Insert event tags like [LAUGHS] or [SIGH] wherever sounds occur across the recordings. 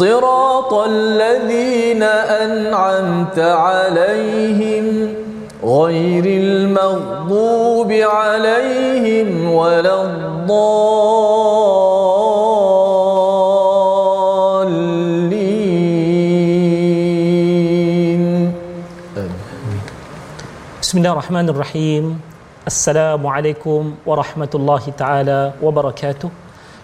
صراط الذين أنعمت عليهم غير المغضوب عليهم ولا الضالين. بسم الله الرحمن الرحيم. السلام عليكم ورحمة الله تعالى وبركاته.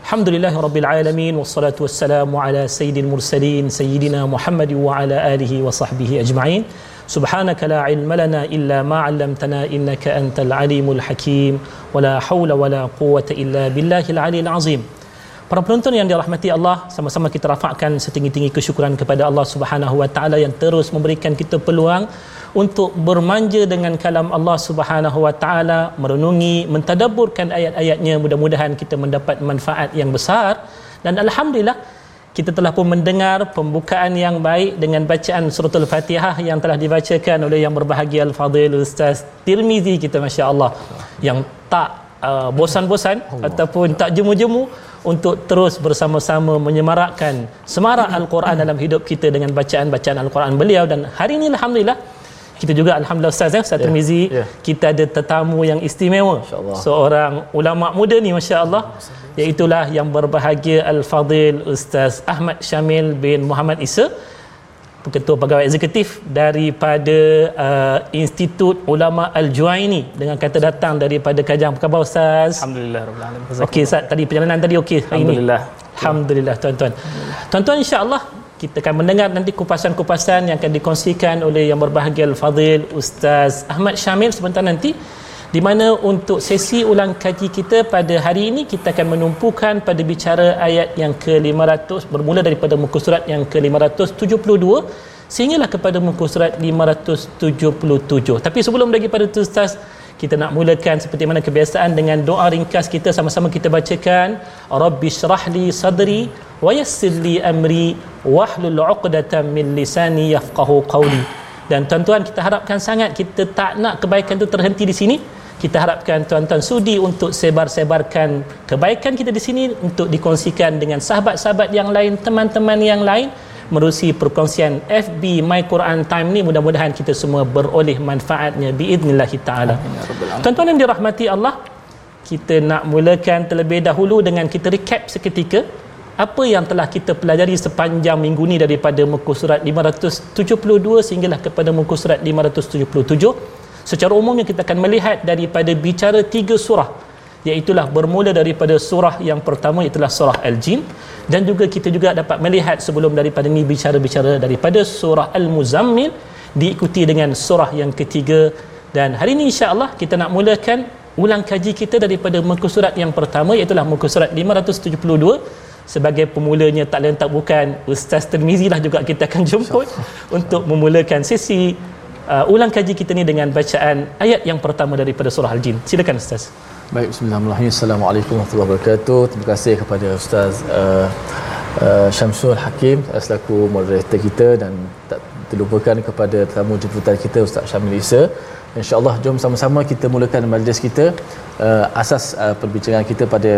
الحمد لله رب العالمين والصلاة والسلام على سيد المرسلين سيدنا محمد وعلى آله وصحبه أجمعين سبحانك لا علم لنا إلا ما علمتنا إنك أنت العليم الحكيم ولا حول ولا قوة إلا بالله العلي العظيم Para penonton yang dirahmati Allah, sama-sama kita rafakkan setinggi-tinggi kesyukuran kepada Allah Subhanahu Wa Taala yang terus memberikan kita peluang untuk bermanja dengan kalam Allah Subhanahu Wa Taala, merenungi, mentadabburkan ayat-ayatnya. Mudah-mudahan kita mendapat manfaat yang besar dan alhamdulillah kita telah pun mendengar pembukaan yang baik dengan bacaan surah Al-Fatihah yang telah dibacakan oleh yang berbahagia Al-Fadhil Ustaz Tirmizi kita masya-Allah yang tak uh, bosan-bosan Allah. ataupun tak jemu-jemu untuk terus bersama-sama menyemarakkan semarak Al-Quran dalam hidup kita dengan bacaan-bacaan Al-Quran beliau dan hari ini alhamdulillah kita juga alhamdulillah Ustaz ya Ustaz yeah. Tirmizi yeah. kita ada tetamu yang istimewa seorang ulama muda ni masya-Allah iaitulah yang berbahagia Al-Fadil Ustaz Ahmad Syamil bin Muhammad Isa ketua pegawai eksekutif daripada uh, Institut Ulama Al-Juaini dengan kata datang daripada Kajang. Apa khabar Ustaz? Alhamdulillah rabbil alamin. Okey Ustaz, tadi perjalanan tadi okey hari Alhamdulillah. ini. Alhamdulillah tuan-tuan. Tuan-tuan insya-Allah kita akan mendengar nanti kupasan-kupasan yang akan dikongsikan oleh yang berbahagia Al-Fadil Ustaz Ahmad Syamil sebentar nanti di mana untuk sesi ulang kaji kita pada hari ini kita akan menumpukan pada bicara ayat yang ke-500 bermula daripada muka surat yang ke-572 sehinggalah kepada muka surat 577 tapi sebelum daripada itu Ustaz kita nak mulakan seperti mana kebiasaan dengan doa ringkas kita sama-sama kita bacakan. Rabbi syrahli sadri wa yassirli amri wahlul 'uqdatam min lisani yafqahu qawli dan tuan-tuan kita harapkan sangat kita tak nak kebaikan itu terhenti di sini. Kita harapkan tuan-tuan sudi untuk sebar-sebarkan kebaikan kita di sini untuk dikongsikan dengan sahabat-sahabat yang lain teman-teman yang lain. Merusi perkongsian FB My Quran Time ni mudah-mudahan kita semua beroleh manfaatnya biidznillah taala. Tuan-tuan yang dirahmati Allah, kita nak mulakan terlebih dahulu dengan kita recap seketika apa yang telah kita pelajari sepanjang minggu ni daripada muka surat 572 sehinggalah kepada muka surat 577. Secara umumnya kita akan melihat daripada bicara tiga surah iaitulah bermula daripada surah yang pertama itulah surah Al-Jin. Dan juga kita juga dapat melihat sebelum daripada ini bicara-bicara daripada surah Al-Muzammil diikuti dengan surah yang ketiga. Dan hari ini insya-Allah kita nak mulakan ulang kaji kita daripada muka surat yang pertama iaitu muka surat 572 sebagai pemulanya tak lain tak bukan Ustaz Tirmizi lah juga kita akan jemput [LAUGHS] untuk memulakan sesi uh, ulang kaji kita ni dengan bacaan ayat yang pertama daripada surah Al-Jin. Silakan Ustaz. Baik, bismillahirrahmanirrahim. Assalamualaikum warahmatullahi wabarakatuh. Terima kasih kepada Ustaz uh, uh, Syamsul Hakim selaku moderator kita dan tak terlupakan kepada tamu jemputan kita Ustaz Syamil Isa. InsyaAllah jom sama-sama kita mulakan majlis kita. Uh, asas uh, perbincangan kita pada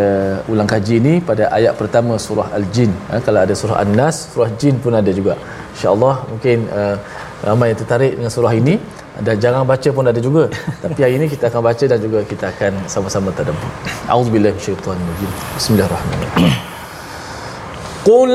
ulang kaji ini pada ayat pertama surah Al-Jin. Uh, kalau ada surah An-Nas, surah Jin pun ada juga. InsyaAllah mungkin uh, ramai yang tertarik dengan surah ini. Dan jangan baca pun ada juga. [LAUGHS] Tapi hari ini kita akan baca dan juga kita akan sama-sama tadabbur. Minasyaitonir rajim. Bismillahirrahmanirrahim. Qul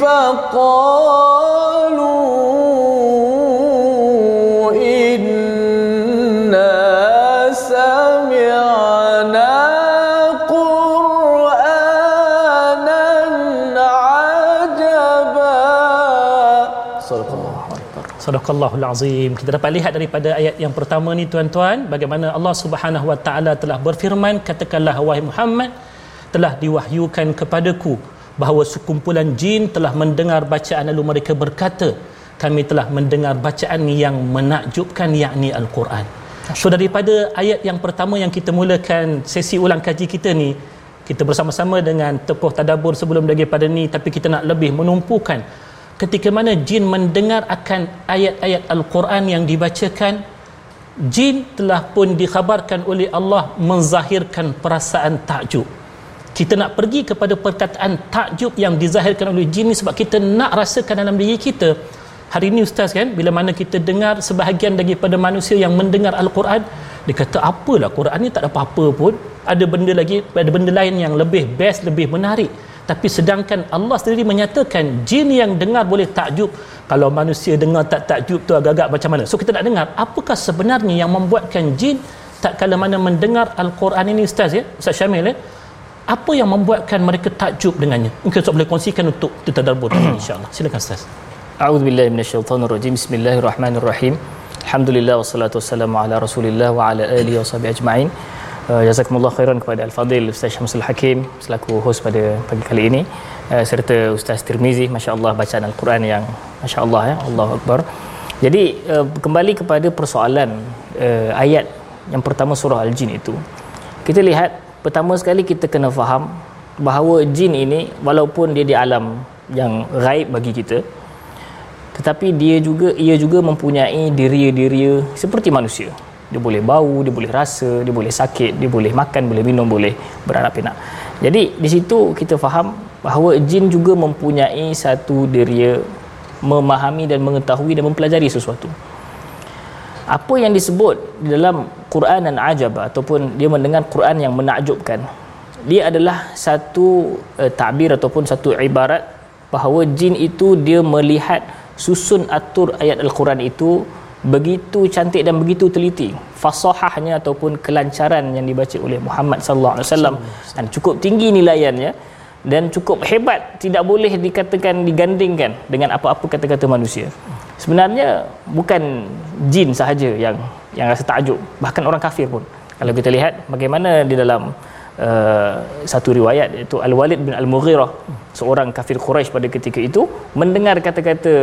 فقال Sadaqallahul Azim. Kita dapat lihat daripada ayat yang pertama ni tuan-tuan bagaimana Allah Subhanahu Wa Taala telah berfirman katakanlah wahai Muhammad telah diwahyukan kepadaku bahawa sekumpulan jin telah mendengar bacaan lalu mereka berkata kami telah mendengar bacaan yang menakjubkan yakni Al-Quran. So daripada ayat yang pertama yang kita mulakan sesi ulang kaji kita ni kita bersama-sama dengan tokoh tadabur sebelum daripada ni tapi kita nak lebih menumpukan ketika mana jin mendengar akan ayat-ayat Al-Quran yang dibacakan jin telah pun dikhabarkan oleh Allah menzahirkan perasaan takjub. Kita nak pergi kepada perkataan takjub yang dizahirkan oleh jin ni sebab kita nak rasakan dalam diri kita. Hari ini ustaz kan bila mana kita dengar sebahagian daripada manusia yang mendengar Al-Quran dia kata apalah Quran ni tak ada apa-apa pun. Ada benda lagi ada benda lain yang lebih best lebih menarik tapi sedangkan Allah sendiri menyatakan jin yang dengar boleh takjub. Kalau manusia dengar tak takjub tu agak-agak macam mana? So kita nak dengar apakah sebenarnya yang membuatkan jin tak kala mana mendengar Al-Quran ini Ustaz ya? Ustaz Syamil ya? Apa yang membuatkan mereka takjub dengannya? Mungkin Ustaz boleh kongsikan untuk kita tadabbur [COUGHS] insyaAllah. Silakan Ustaz. A'udzubillahi minasyaitonirrajim. Bismillahirrahmanirrahim. Alhamdulillah wassalatu wassalamu ala Rasulillah wa ala alihi washabihi ajma'in Uh, jazakumullah khairan kepada Al-Fadhil Ustaz Syamsul Hakim selaku host pada pagi kali ini uh, serta Ustaz Tirmizi masya-Allah bacaan Al-Quran yang masya-Allah ya Allahu Akbar. Jadi uh, kembali kepada persoalan uh, ayat yang pertama surah Al-Jin itu. Kita lihat pertama sekali kita kena faham bahawa jin ini walaupun dia di alam yang gaib bagi kita tetapi dia juga ia juga mempunyai diri-diri seperti manusia dia boleh bau dia boleh rasa dia boleh sakit dia boleh makan boleh minum boleh beranak pinak. Jadi di situ kita faham bahawa jin juga mempunyai satu deria memahami dan mengetahui dan mempelajari sesuatu. Apa yang disebut di dalam Quran dan ajab ataupun dia mendengar Quran yang menakjubkan dia adalah satu uh, takbir ataupun satu ibarat bahawa jin itu dia melihat susun atur ayat al-Quran itu begitu cantik dan begitu teliti fasahahnya ataupun kelancaran yang dibaca oleh Muhammad sallallahu alaihi wasallam. Dan cukup tinggi nilaiannya dan cukup hebat tidak boleh dikatakan digandingkan dengan apa-apa kata-kata manusia. Sebenarnya bukan jin sahaja yang yang rasa takjub bahkan orang kafir pun. Kalau kita lihat bagaimana di dalam uh, satu riwayat iaitu Al-Walid bin Al-Mughirah seorang kafir Quraisy pada ketika itu mendengar kata-kata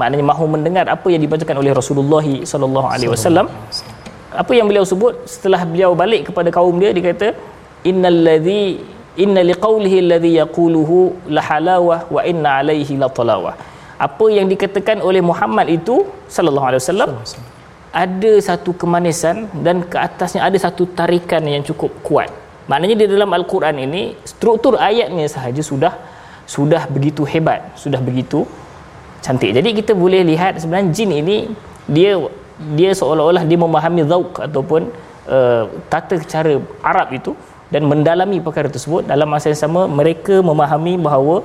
maknanya mahu mendengar apa yang dibacakan oleh Rasulullah sallallahu alaihi wasallam. Apa yang beliau sebut setelah beliau balik kepada kaum dia dia kata innal ladzi inna liqaulihi alladhi yaquluhu la halawah wa inna alaihi la talawah apa yang dikatakan oleh Muhammad itu sallallahu alaihi wasallam ada satu kemanisan dan ke atasnya ada satu tarikan yang cukup kuat Maknanya di dalam Al-Quran ini struktur ayatnya sahaja sudah sudah begitu hebat, sudah begitu cantik. Jadi kita boleh lihat sebenarnya jin ini dia dia seolah-olah dia memahami zauq ataupun uh, tata cara Arab itu dan mendalami perkara tersebut dalam masa yang sama mereka memahami bahawa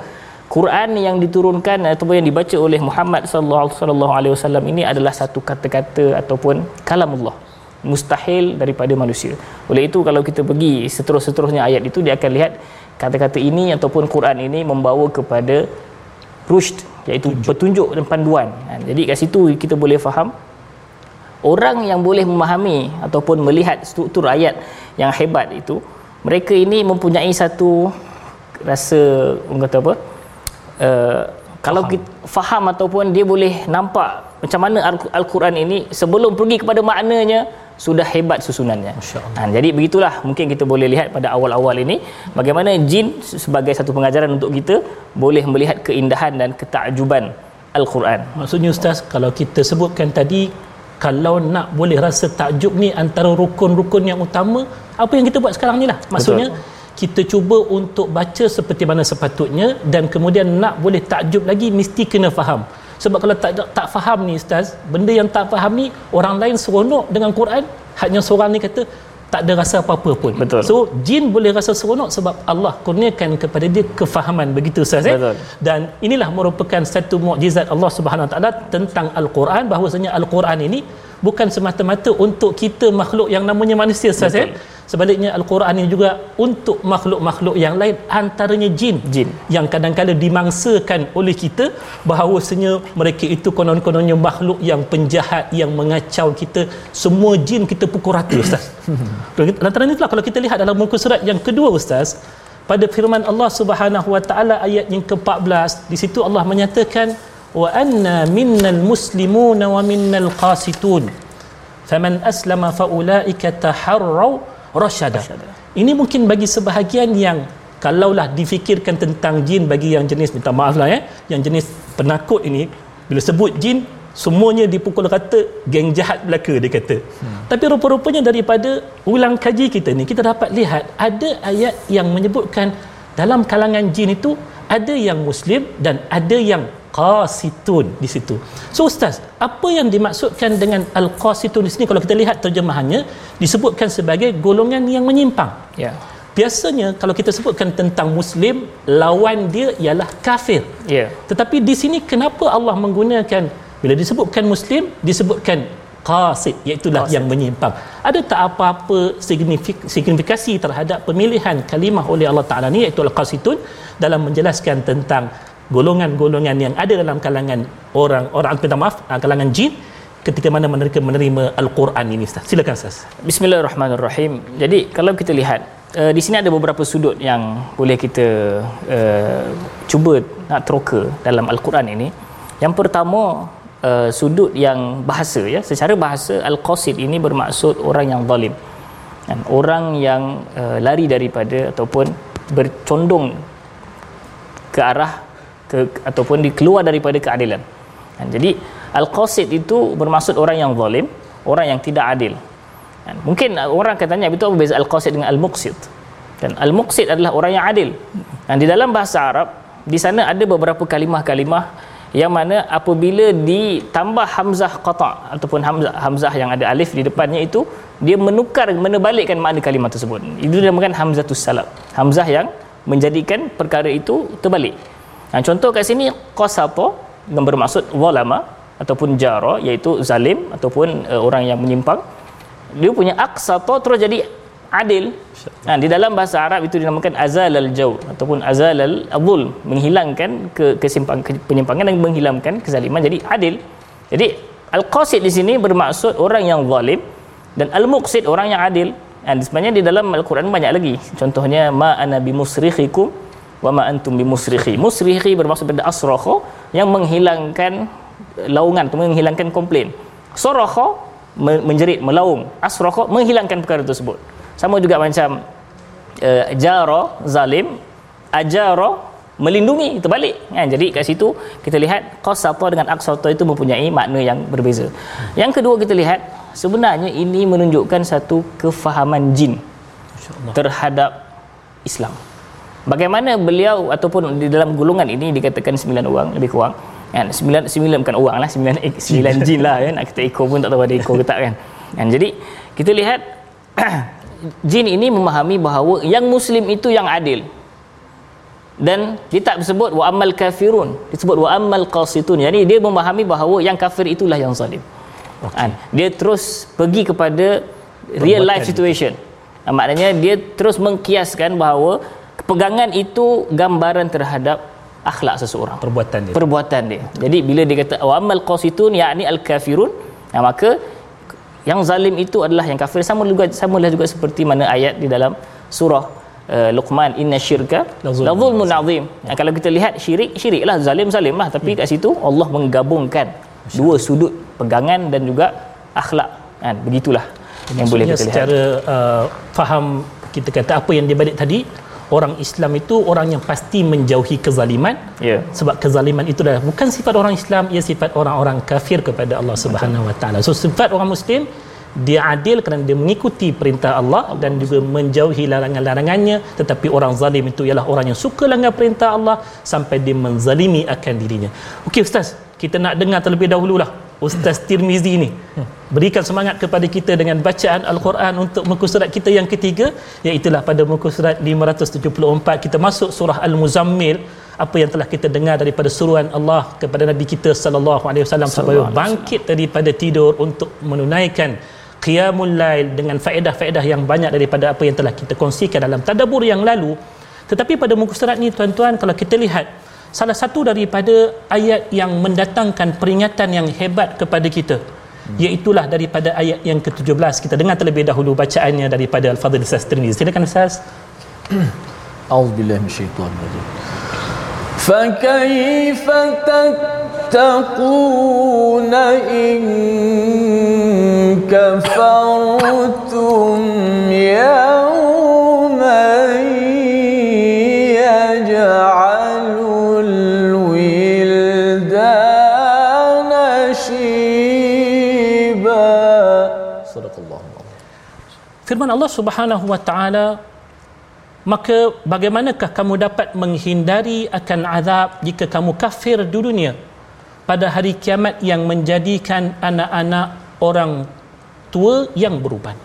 Quran yang diturunkan ataupun yang dibaca oleh Muhammad sallallahu alaihi wasallam ini adalah satu kata-kata ataupun kalamullah mustahil daripada manusia. Oleh itu kalau kita pergi seterus-seterusnya ayat itu dia akan lihat kata-kata ini ataupun Quran ini membawa kepada rushd iaitu petunjuk dan panduan. Ha, jadi kat situ kita boleh faham orang yang boleh memahami ataupun melihat struktur ayat yang hebat itu mereka ini mempunyai satu rasa orang kata apa uh, kalau faham. kita faham ataupun dia boleh nampak macam mana Al-Quran ini sebelum pergi kepada maknanya sudah hebat susunannya. Ha, jadi begitulah mungkin kita boleh lihat pada awal-awal ini bagaimana jin sebagai satu pengajaran untuk kita boleh melihat keindahan dan ketakjuban Al-Quran. Maksudnya Ustaz, kalau kita sebutkan tadi kalau nak boleh rasa takjub ni antara rukun-rukun yang utama, apa yang kita buat sekarang ni lah. Maksudnya Betul. kita cuba untuk baca seperti mana sepatutnya dan kemudian nak boleh takjub lagi mesti kena faham sebab kalau tak tak faham ni ustaz benda yang tak faham ni orang lain seronok dengan Quran hanya seorang ni kata tak ada rasa apa-apa pun. Betul. So jin boleh rasa seronok sebab Allah kurniakan kepada dia kefahaman begitu Ustaz eh? Betul. Dan inilah merupakan satu mukjizat Allah Subhanahu Wa Taala tentang Al-Quran bahawasanya Al-Quran ini bukan semata-mata untuk kita makhluk yang namanya manusia Ustaz eh? Sebaliknya Al-Quran ini juga untuk makhluk-makhluk yang lain antaranya jin. Jin. Yang kadang-kadang dimangsakan oleh kita bahawasanya mereka itu konon-kononnya makhluk yang penjahat yang mengacau kita. Semua jin kita pukul rata Ustaz. [LAUGHS] Lantaran itulah kalau kita lihat dalam muka surat yang kedua Ustaz pada firman Allah Subhanahu Wa Taala ayat yang ke-14 di situ Allah menyatakan wa anna minnal muslimuna wa minnal qasitun faman aslama faulaika taharrau rasyada. Ini mungkin bagi sebahagian yang kalaulah difikirkan tentang jin bagi yang jenis minta maaf lah ya, yang jenis penakut ini bila sebut jin semuanya dipukul kata geng jahat belaka dia kata. Hmm. Tapi rupa-rupanya daripada ulang kaji kita ni kita dapat lihat ada ayat yang menyebutkan dalam kalangan jin itu ada yang muslim dan ada yang qasitun di situ. So ustaz, apa yang dimaksudkan dengan al-qasitun di sini kalau kita lihat terjemahannya disebutkan sebagai golongan yang menyimpang. Ya. Biasanya kalau kita sebutkan tentang muslim, lawan dia ialah kafir. Ya. Tetapi di sini kenapa Allah menggunakan bila disebutkan muslim disebutkan qasid iaitu lah yang menyimpang. Ada tak apa-apa signifik- signifikasi terhadap pemilihan kalimah oleh Allah Taala ni iaitu al-qasidun dalam menjelaskan tentang golongan-golongan yang ada dalam kalangan orang orang minta maaf ah, kalangan jin ketika mana mereka menerima al-Quran ini Ustaz. Silakan Ustaz. Bismillahirrahmanirrahim. Jadi kalau kita lihat uh, di sini ada beberapa sudut yang boleh kita uh, cuba nak teroka dalam al-Quran ini. Yang pertama uh, sudut yang bahasa ya. Secara bahasa al-qasid ini bermaksud orang yang zalim. Dan orang yang uh, lari daripada ataupun bercondong ke arah ke, ataupun dikeluar daripada keadilan. Dan jadi al-qasid itu bermaksud orang yang zalim, orang yang tidak adil. Dan mungkin orang akan tanya betul apa beza al-qasid dengan al-muqsid? Dan al-muqsid adalah orang yang adil. Dan di dalam bahasa Arab di sana ada beberapa kalimah-kalimah yang mana apabila ditambah hamzah qata ataupun hamzah hamzah yang ada alif di depannya itu dia menukar menebalikkan makna kalimah tersebut. Itu dinamakan hamzatus salab. Hamzah yang menjadikan perkara itu terbalik. Nah, contoh kat sini qasata yang bermaksud zalama ataupun jara iaitu zalim ataupun uh, orang yang menyimpang. Dia punya aqsata terus jadi adil. Nah, di dalam bahasa Arab itu dinamakan azalal jaw ataupun azalal adul menghilangkan ke kesimpang ke, penyimpangan dan menghilangkan kezaliman jadi adil. Jadi al-qasid di sini bermaksud orang yang zalim dan al-muqsid orang yang adil. Dan sebenarnya di dalam Al-Quran banyak lagi. Contohnya ma ana bimusrikhikum wa ma antum bimusrikhi. Musrikhi bermaksud pada asrakha yang menghilangkan laungan atau menghilangkan komplain. Sarakha menjerit, melaung. Asrakha menghilangkan perkara tersebut. Sama juga macam uh, jara zalim, ajara melindungi terbalik kan jadi kat situ kita lihat qasata dengan aqsata itu mempunyai makna yang berbeza yang kedua kita lihat sebenarnya ini menunjukkan satu kefahaman jin terhadap Islam bagaimana beliau ataupun di dalam golongan ini dikatakan sembilan orang lebih kurang. Kan sembilan sembilan bukan orang lah sembilan sembilan [LAUGHS] jin lah kan. Kita ekor pun tak tahu ada ekor ke tak kan. Kan jadi kita lihat [CLEARS THROAT] jin ini memahami bahawa yang muslim itu yang adil. Dan dia tak disebut wa amal kafirun disebut wa amal qasitun jadi dia memahami bahawa yang kafir itulah yang zalim. Okay. dia terus pergi kepada real life situation. Maknanya dia terus mengkiaskan bahawa pegangan itu gambaran terhadap akhlak seseorang Perbuatan dia. perbuatan dia. Jadi bila dia kata wa amal qasitun yakni al kafirun, nah, maka yang zalim itu adalah yang kafir sama juga samalah juga seperti mana ayat di dalam surah uh, Luqman inna syirka La zulmun azim. Nah, kalau kita lihat syirik syiriklah zalim zalim lah tapi kat situ Allah menggabungkan dua sudut pegangan dan juga akhlak. Kan begitulah yang boleh Maksudnya kita lihat. secara uh, faham kita kata apa yang dia balik tadi orang Islam itu orang yang pasti menjauhi kezaliman. Ya. sebab kezaliman itu adalah bukan sifat orang Islam ia sifat orang-orang kafir kepada Allah Subhanahu Wa Taala. So sifat orang muslim dia adil kerana dia mengikuti perintah Allah dan juga menjauhi larangan-larangannya. Tetapi orang zalim itu ialah orang yang suka langgar perintah Allah sampai dia menzalimi akan dirinya. Okey ustaz kita nak dengar terlebih dahululah Ustaz Tirmizi ni berikan semangat kepada kita dengan bacaan Al-Quran untuk muka surat kita yang ketiga iaitulah pada muka surat 574 kita masuk surah Al-Muzammil apa yang telah kita dengar daripada suruhan Allah kepada Nabi kita sallallahu alaihi wasallam supaya bangkit daripada tidur untuk menunaikan qiyamul lail dengan faedah-faedah yang banyak daripada apa yang telah kita kongsikan dalam tadabbur yang lalu. Tetapi pada muka surat ni tuan-tuan kalau kita lihat salah satu daripada ayat yang mendatangkan peringatan yang hebat kepada kita hmm. iaitulah daripada ayat yang ke-17 kita dengar terlebih dahulu bacaannya daripada Al-Fadhil Ustaz Tirmizi silakan Ustaz [CLEARS THROAT] A'udzubillahi minasyaitonir فكيف تتقون إن كفرتم يوما Firman Allah Subhanahu wa taala maka bagaimanakah kamu dapat menghindari akan azab jika kamu kafir di dunia? Pada hari kiamat yang menjadikan anak-anak orang tua yang beruban.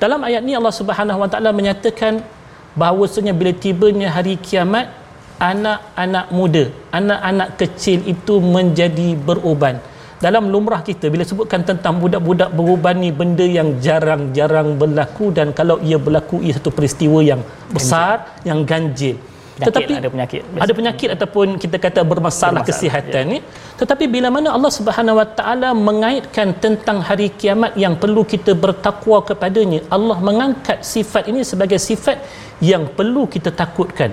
Dalam ayat ini Allah Subhanahu Wa Taala menyatakan bahawasanya bila tibanya hari kiamat anak-anak muda anak-anak kecil itu menjadi beruban dalam lumrah kita bila sebutkan tentang budak-budak beruban ni benda yang jarang-jarang berlaku dan kalau ia berlaku ia satu peristiwa yang besar ganjil. yang ganjil penyakit tetapi ada penyakit ada penyakit ataupun kita kata bermasalah, bermasalah kesihatan ya. ni tetapi bila mana Allah Subhanahu Wa Taala mengaitkan tentang hari kiamat yang perlu kita bertakwa kepadanya Allah mengangkat sifat ini sebagai sifat yang perlu kita takutkan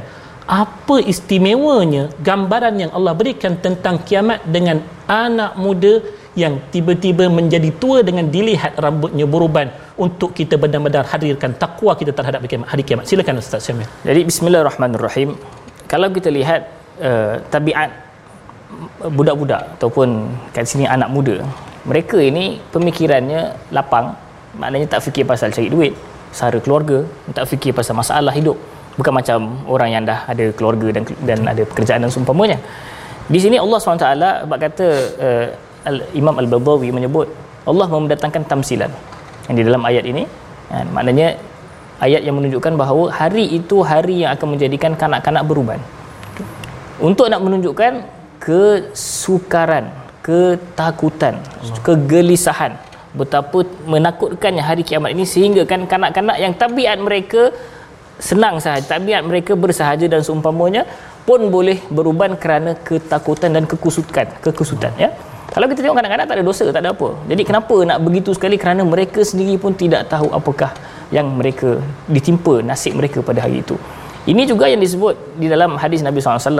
apa istimewanya gambaran yang Allah berikan tentang kiamat dengan anak muda yang tiba-tiba menjadi tua dengan dilihat rambutnya beruban untuk kita benar-benar hadirkan takwa kita terhadap hari kiamat. Silakan Ustaz Syamil. Jadi bismillahirrahmanirrahim. Kalau kita lihat uh, tabiat budak-budak ataupun kat sini anak muda, mereka ini pemikirannya lapang, maknanya tak fikir pasal cari duit, sara keluarga, tak fikir pasal masalah hidup bukan macam orang yang dah ada keluarga dan dan ada pekerjaan dan seumpamanya. Di sini Allah SWT sebab kata uh, Imam Al-Badawi menyebut Allah mendatangkan tamsilan. Yang di dalam ayat ini kan, maknanya ayat yang menunjukkan bahawa hari itu hari yang akan menjadikan kanak-kanak beruban. Untuk nak menunjukkan kesukaran ketakutan kegelisahan betapa menakutkannya hari kiamat ini sehingga kan kanak-kanak yang tabiat mereka senang sahaja. Tabiat mereka bersahaja dan seumpamanya pun boleh beruban kerana ketakutan dan kekusutan kekusutan ya. Kalau kita tengok kadang-kadang tak ada dosa tak ada apa. Jadi kenapa nak begitu sekali? Kerana mereka sendiri pun tidak tahu apakah yang mereka ditimpa nasib mereka pada hari itu. Ini juga yang disebut di dalam hadis Nabi SAW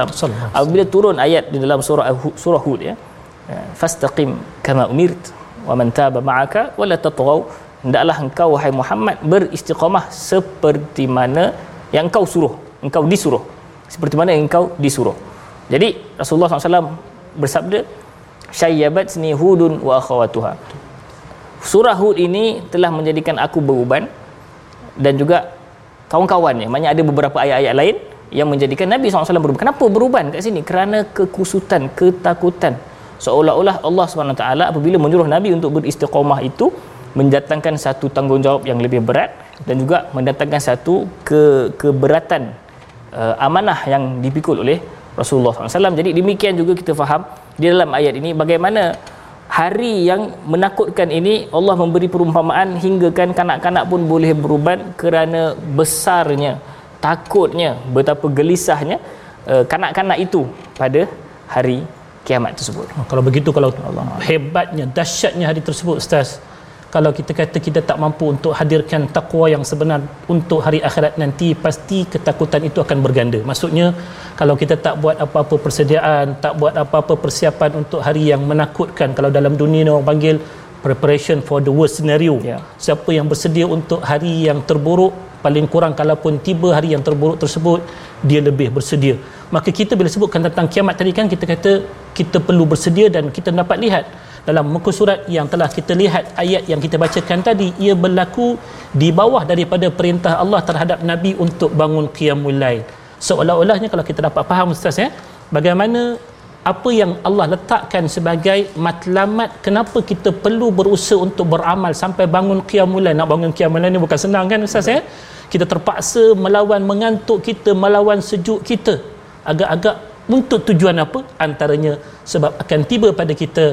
apabila turun ayat di dalam surah surah Hud ya. Fastaqim kama umirt wa man taba ma'aka wa la tatghaw hendaklah engkau wahai Muhammad beristiqamah seperti mana yang engkau suruh. Engkau disuruh. Seperti mana yang engkau disuruh. Jadi Rasulullah SAW bersabda syayyabat sni hudun wa akhawatuha. Surah hud ini telah menjadikan aku beruban dan juga kawan-kawannya maknanya ada beberapa ayat-ayat lain yang menjadikan Nabi SAW beruban. Kenapa beruban kat sini? Kerana kekusutan ketakutan. Seolah-olah Allah SWT apabila menyuruh Nabi untuk beristiqamah itu mendatangkan satu tanggungjawab yang lebih berat dan juga mendatangkan satu ke keberatan uh, amanah yang dipikul oleh Rasulullah SAW. Jadi demikian juga kita faham di dalam ayat ini bagaimana hari yang menakutkan ini Allah memberi perumpamaan hingga kan kanak-kanak pun boleh beruban kerana besarnya takutnya betapa gelisahnya uh, kanak-kanak itu pada hari kiamat tersebut. Kalau begitu kalau Allah hebatnya dahsyatnya hari tersebut ustaz kalau kita kata kita tak mampu untuk hadirkan takwa yang sebenar untuk hari akhirat nanti pasti ketakutan itu akan berganda. Maksudnya kalau kita tak buat apa-apa persediaan tak buat apa-apa persiapan untuk hari yang menakutkan kalau dalam dunia ni orang panggil preparation for the worst scenario. Yeah. siapa yang bersedia untuk hari yang terburuk paling kurang kalaupun tiba hari yang terburuk tersebut dia lebih bersedia. Maka kita bila sebutkan tentang kiamat tadi kan kita kata kita perlu bersedia dan kita dapat lihat dalam muka surat yang telah kita lihat ayat yang kita bacakan tadi ia berlaku di bawah daripada perintah Allah terhadap nabi untuk bangun qiyamul lail. Seolah-olahnya kalau kita dapat faham ustaz ya bagaimana apa yang Allah letakkan sebagai matlamat kenapa kita perlu berusaha untuk beramal sampai bangun qiyamul nak bangun qiyamul ni bukan senang kan ustaz ya? Kita terpaksa melawan mengantuk kita melawan sejuk kita. Agak-agak untuk tujuan apa? Antaranya sebab akan tiba pada kita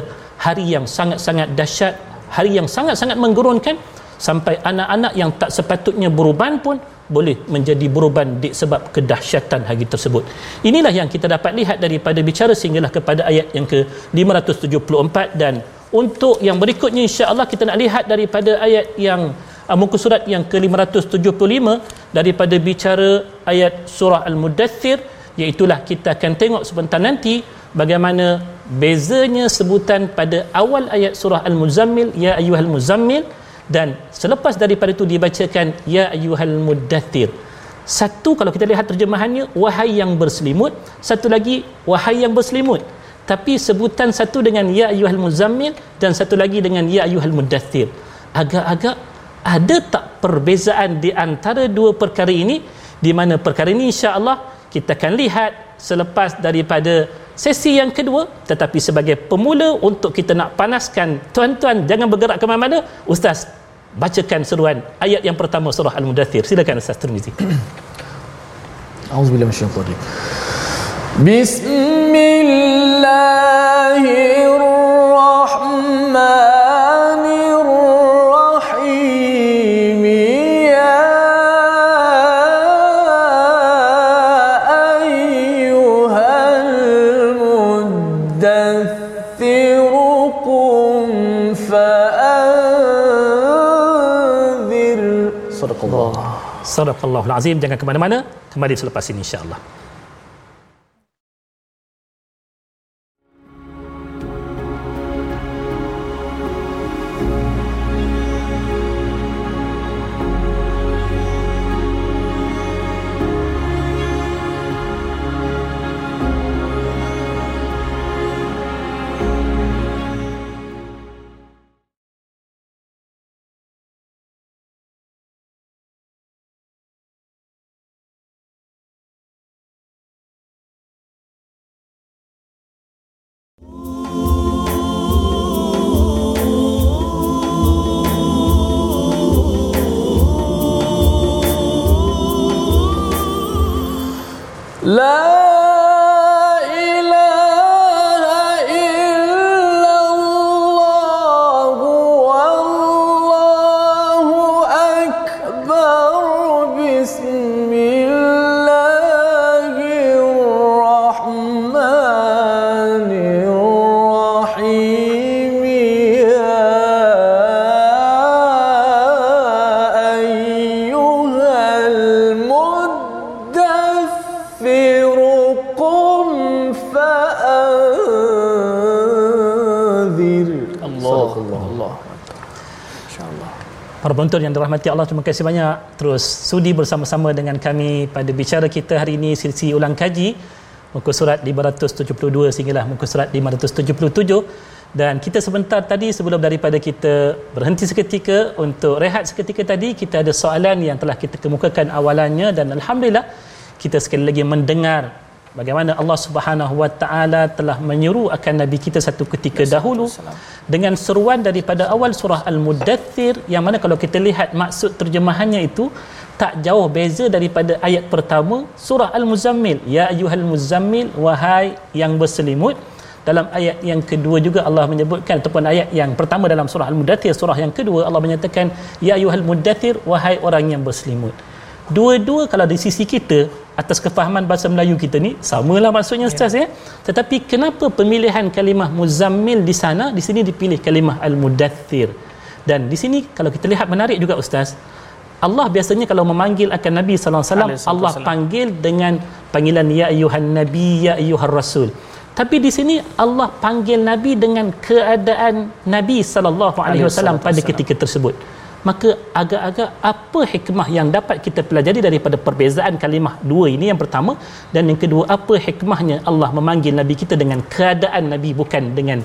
hari yang sangat-sangat dahsyat hari yang sangat-sangat menggurunkan sampai anak-anak yang tak sepatutnya beruban pun boleh menjadi beruban disebab kedahsyatan hari tersebut. Inilah yang kita dapat lihat daripada bicara sehinggalah kepada ayat yang ke 574 dan untuk yang berikutnya insya-Allah kita nak lihat daripada ayat yang uh, muka surat yang ke 575 daripada bicara ayat surah Al-Mudaththir iaitulah kita akan tengok sebentar nanti bagaimana bezanya sebutan pada awal ayat surah Al-Muzammil ya ayyuhal muzammil dan selepas daripada itu dibacakan ya ayyuhal muddathir satu kalau kita lihat terjemahannya wahai yang berselimut. Satu lagi wahai yang berselimut. Tapi sebutan satu dengan ya ayyuhal muzammil dan satu lagi dengan ya ayyuhal muddathir agak-agak ada tak perbezaan di antara dua perkara ini? Di mana perkara ini insya-Allah kita akan lihat selepas daripada sesi yang kedua tetapi sebagai pemula untuk kita nak panaskan tuan-tuan jangan bergerak ke mana-mana ustaz bacakan seruan ayat yang pertama surah al-mudathir silakan ustaz Tirmizi. Auzubillahi minasyaitanir Bismillahirrahmanirrahim Sadaqallahul azim. Jangan ke mana-mana. Kembali selepas ini insya-Allah Para penonton yang dirahmati Allah, terima kasih banyak. Terus sudi bersama-sama dengan kami pada bicara kita hari ini sesi ulang kaji. Muka surat 572 sehinggalah muka surat 577 dan kita sebentar tadi sebelum daripada kita berhenti seketika untuk rehat seketika tadi kita ada soalan yang telah kita kemukakan awalannya. Dan alhamdulillah kita sekali lagi mendengar bagaimana Allah Subhanahu Wa Taala telah menyuruh akan nabi kita satu ketika dahulu dengan seruan daripada awal surah Al-Mudaththir yang mana kalau kita lihat maksud terjemahannya itu tak jauh beza daripada ayat pertama surah Al-Muzammil. Ya ayyuhal muzammil wahai yang berselimut. Dalam ayat yang kedua juga Allah menyebutkan ataupun ayat yang pertama dalam surah Al-Mudaththir surah yang kedua Allah menyatakan ya ayyuhal mudaththir wahai orang yang berselimut dua-dua kalau di sisi kita atas kefahaman bahasa Melayu kita ni samalah maksudnya ustaz ya. tetapi kenapa pemilihan kalimah muzammil di sana di sini dipilih kalimah al-mudaththir? Dan di sini kalau kita lihat menarik juga ustaz Allah biasanya kalau memanggil akan Nabi sallallahu alaihi wasallam Allah panggil dengan panggilan ya ayyuhan nabi ya ayyuhar rasul. Tapi di sini Allah panggil Nabi dengan keadaan Nabi sallallahu alaihi wasallam. pada ketika tersebut maka agak-agak apa hikmah yang dapat kita pelajari daripada perbezaan kalimah dua ini yang pertama dan yang kedua apa hikmahnya Allah memanggil Nabi kita dengan keadaan Nabi bukan dengan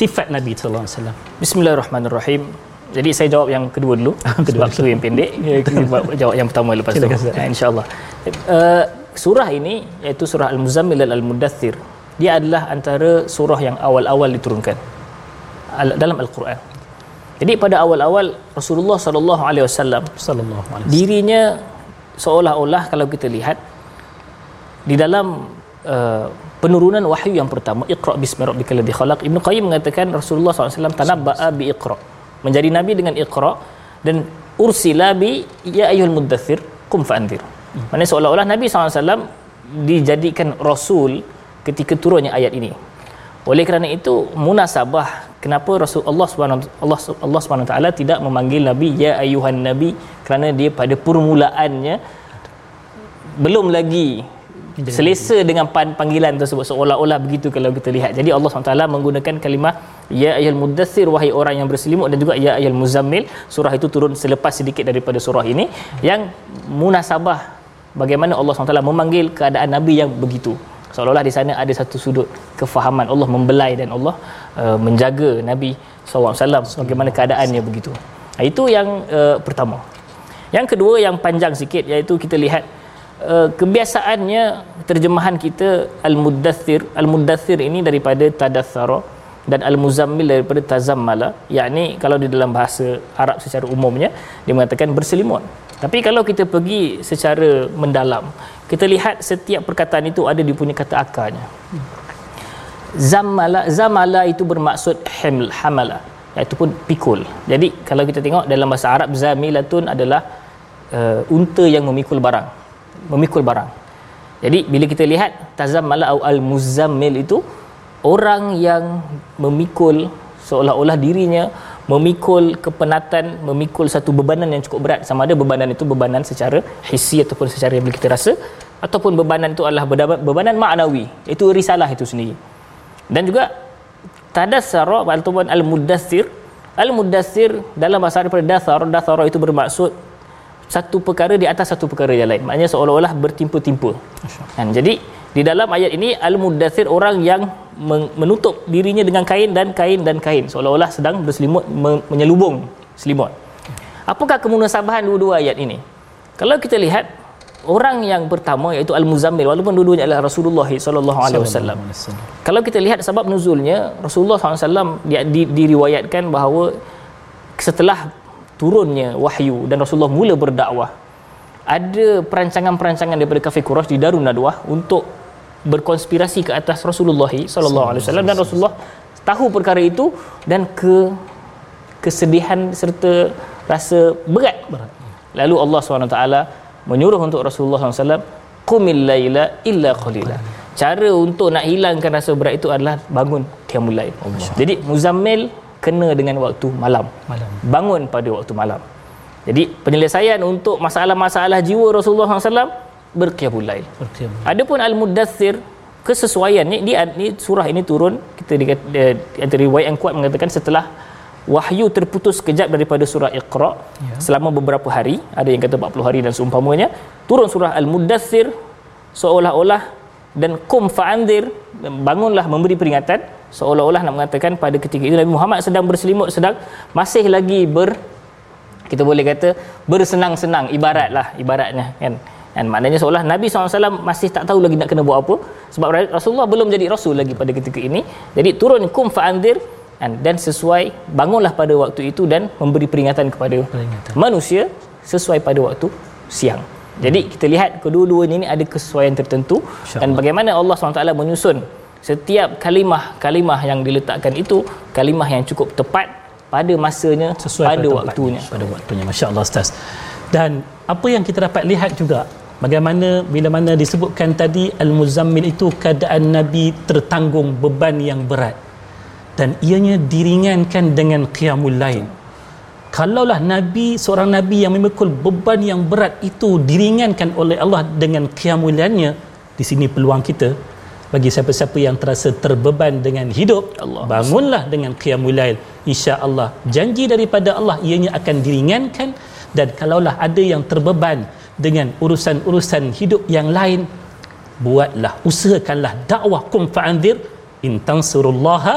sifat Nabi sallallahu alaihi wasallam Bismillahirrahmanirrahim. Jadi saya jawab yang kedua dulu. [LAUGHS] Kedua. Sebab tu yang pendek. [LAUGHS] Kita buat- jawab yang pertama lepas tu. Silakan, silakan. Ya, InsyaAllah. Uh, surah ini iaitu surah Al-Muzammil dan Al-Mudathir. dia adalah antara surah yang awal-awal diturunkan al- dalam al-Quran jadi pada awal-awal Rasulullah sallallahu alaihi wasallam sallallahu alaihi dirinya seolah-olah kalau kita lihat di dalam uh, penurunan wahyu yang pertama Iqra bismi rabbikal ladzi khalaq. Ibnu Qayyim mengatakan Rasulullah SAW tanabba'a bi Iqra menjadi nabi dengan Iqra dan ursila bi ya ayyuhal muddathir kum fa'anzir Maksudnya seolah-olah Nabi SAW dijadikan rasul ketika turunnya ayat ini oleh kerana itu munasabah kenapa Rasul Allah Subhanahu Allah Allah Subhanahu taala tidak memanggil nabi ya ayuhan nabi kerana dia pada permulaannya belum lagi selesa dengan pan- panggilan tersebut seolah-olah begitu kalau kita lihat. Jadi Allah SWT menggunakan kalimah ya ayyuhal muddathir wahai orang yang berselimut dan juga ya ayyuhal muzammil. Surah itu turun selepas sedikit daripada surah ini yang munasabah bagaimana Allah SWT memanggil keadaan nabi yang begitu. Seolah-olah di sana ada satu sudut kefahaman Allah membelai dan Allah uh, menjaga Nabi SAW bagaimana keadaannya begitu. Nah, Itu yang uh, pertama. Yang kedua yang panjang sikit iaitu kita lihat uh, kebiasaannya terjemahan kita al-muddathir al-muddathir ini daripada tadathara dan al-muzammil daripada tazammala yakni kalau di dalam bahasa Arab secara umumnya dia mengatakan berselimut tapi kalau kita pergi secara mendalam kita lihat setiap perkataan itu ada dia punya kata akarnya. Zamala zamala itu bermaksud haml hamala. Iaitu pun pikul. Jadi kalau kita tengok dalam bahasa Arab zamilatun adalah uh, unta yang memikul barang. Memikul barang. Jadi bila kita lihat tazammala au al muzammil itu orang yang memikul seolah-olah dirinya memikul kepenatan memikul satu bebanan yang cukup berat. Sama ada bebanan itu bebanan secara hissi ataupun secara yang boleh kita rasa ataupun bebanan itu adalah bebanan maknawi itu risalah itu sendiri. Dan juga tadassara ataupun al-muddathir al-muddathir dalam bahasa Arab dathar dathara itu bermaksud satu perkara di atas satu perkara yang lain. Maknanya seolah-olah bertimpa-timpa kan? Jadi di dalam ayat ini al-muddathir orang yang menutup dirinya dengan kain dan kain dan kain. Seolah-olah sedang berselimut me- menyelubung selimut. Apakah kemunasabahan dua-dua ayat ini? Kalau kita lihat orang yang pertama iaitu al-muzammil walaupun dua-duanya adalah Rasulullah sallallahu alaihi wasallam. kalau kita lihat sebab nuzulnya Rasulullah SAW di, di, diriwayatkan bahawa setelah turunnya wahyu dan Rasulullah mula berdakwah ada perancangan-perancangan daripada kafir Quraisy di Darun Nadwah untuk berkonspirasi ke atas Rasulullah sallallahu alaihi wasallam dan Rasulullah tahu perkara itu dan ke kesedihan serta rasa berat. Lalu Allah SWT menyuruh untuk Rasulullah SAW qumil laila illa qalila. Cara untuk nak hilangkan rasa berat itu adalah bangun qiyamul lail. Jadi muzammil kena dengan waktu malam. Malam. Bangun pada waktu malam. Jadi penyelesaian untuk masalah-masalah jiwa Rasulullah SAW berqiyamul lail. Adapun al-muddathir kesesuaian ni, ni, ni surah ini turun kita di antara riwayat yang kuat mengatakan setelah wahyu terputus sekejap daripada surah Iqra ya. selama beberapa hari ada yang kata 40 hari dan seumpamanya turun surah al-muddathir seolah-olah dan kum fa'andir bangunlah memberi peringatan seolah-olah nak mengatakan pada ketika itu Nabi Muhammad sedang berselimut sedang masih lagi ber kita boleh kata bersenang-senang ibaratlah ibaratnya kan dan maknanya seolah Nabi SAW masih tak tahu lagi nak kena buat apa. Sebab Rasulullah belum jadi Rasul lagi pada ketika ini. Jadi turun kum fa'andir. Dan sesuai bangunlah pada waktu itu dan memberi peringatan kepada Peringatan. manusia sesuai pada waktu siang. Jadi kita lihat kedua-duanya ini ada kesesuaian tertentu. Dan bagaimana Allah SWT menyusun setiap kalimah-kalimah yang diletakkan itu kalimah yang cukup tepat pada masanya sesuai pada tempatnya, waktunya. pada waktunya. masya-Allah ustaz. Dan apa yang kita dapat lihat juga bagaimana bila mana disebutkan tadi al-muzammil itu keadaan nabi tertanggung beban yang berat. Dan ianya diringankan dengan qiyamul lail kalaulah nabi seorang nabi yang memikul beban yang berat itu diringankan oleh Allah dengan qiyamul lailnya di sini peluang kita bagi siapa-siapa yang terasa terbeban dengan hidup Allah. bangunlah dengan qiyamul lail insya-Allah janji daripada Allah ianya akan diringankan. Dan kalaulah ada yang terbeban dengan urusan-urusan hidup yang lain buatlah usahakanlah dakwah kum fa'anzir in tansurullaha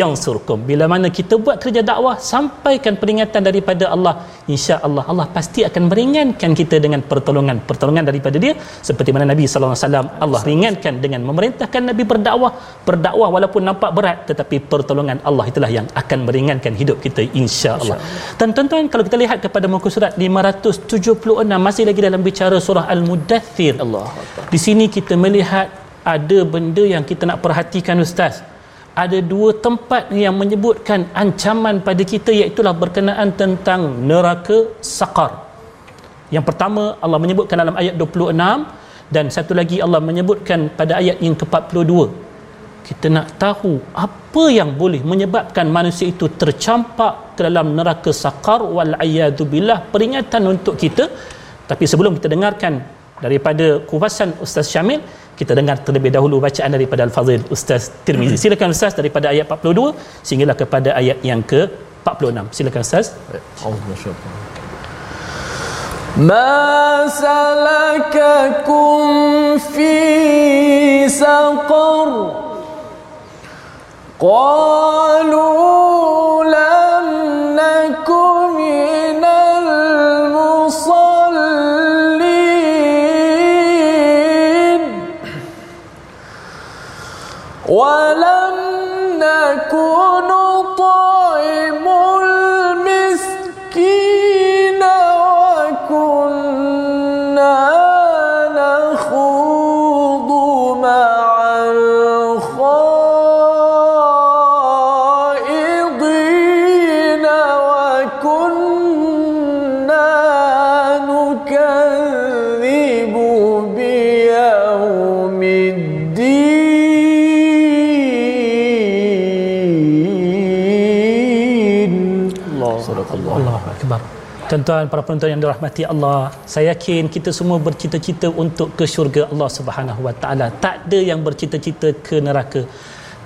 Yansurkum. bila mana kita buat kerja dakwah sampaikan peringatan daripada Allah. insya-Allah Allah pasti akan meringankan kita dengan pertolongan. Pertolongan daripada dia seperti mana Nabi sallallahu alaihi wasallam Allah ringankan dengan memerintahkan Nabi berdakwah. Berdakwah walaupun nampak berat tetapi pertolongan Allah itulah yang akan meringankan hidup kita insya-Allah. Dan tuan-tuan kalau kita lihat kepada muka surat 576 masih lagi dalam bicara surah al-mudaththir Allah di sini kita melihat ada benda yang kita nak perhatikan ustaz. Ada dua tempat yang menyebutkan ancaman pada kita iaitu berkenaan tentang neraka saqar. Yang pertama Allah menyebutkan dalam ayat 26 dan satu lagi Allah menyebutkan pada ayat yang ke-42. Kita nak tahu apa yang boleh menyebabkan manusia itu tercampak ke dalam neraka saqar wal ayadu billah peringatan untuk kita. Tapi sebelum kita dengarkan daripada kupasan Ustaz Syamil kita dengar terlebih dahulu bacaan daripada Al-Fadhil Ustaz Tirmizi. Hmm. Silakan Ustaz daripada ayat 42 sehinggalah kepada ayat yang ke-46. Silakan Ustaz. Ma salakakum fi saqar Qalu Tuan-tuan para penonton yang dirahmati Allah, saya yakin kita semua bercita-cita untuk ke syurga Allah Subhanahu Wa Taala. Tak ada yang bercita-cita ke neraka.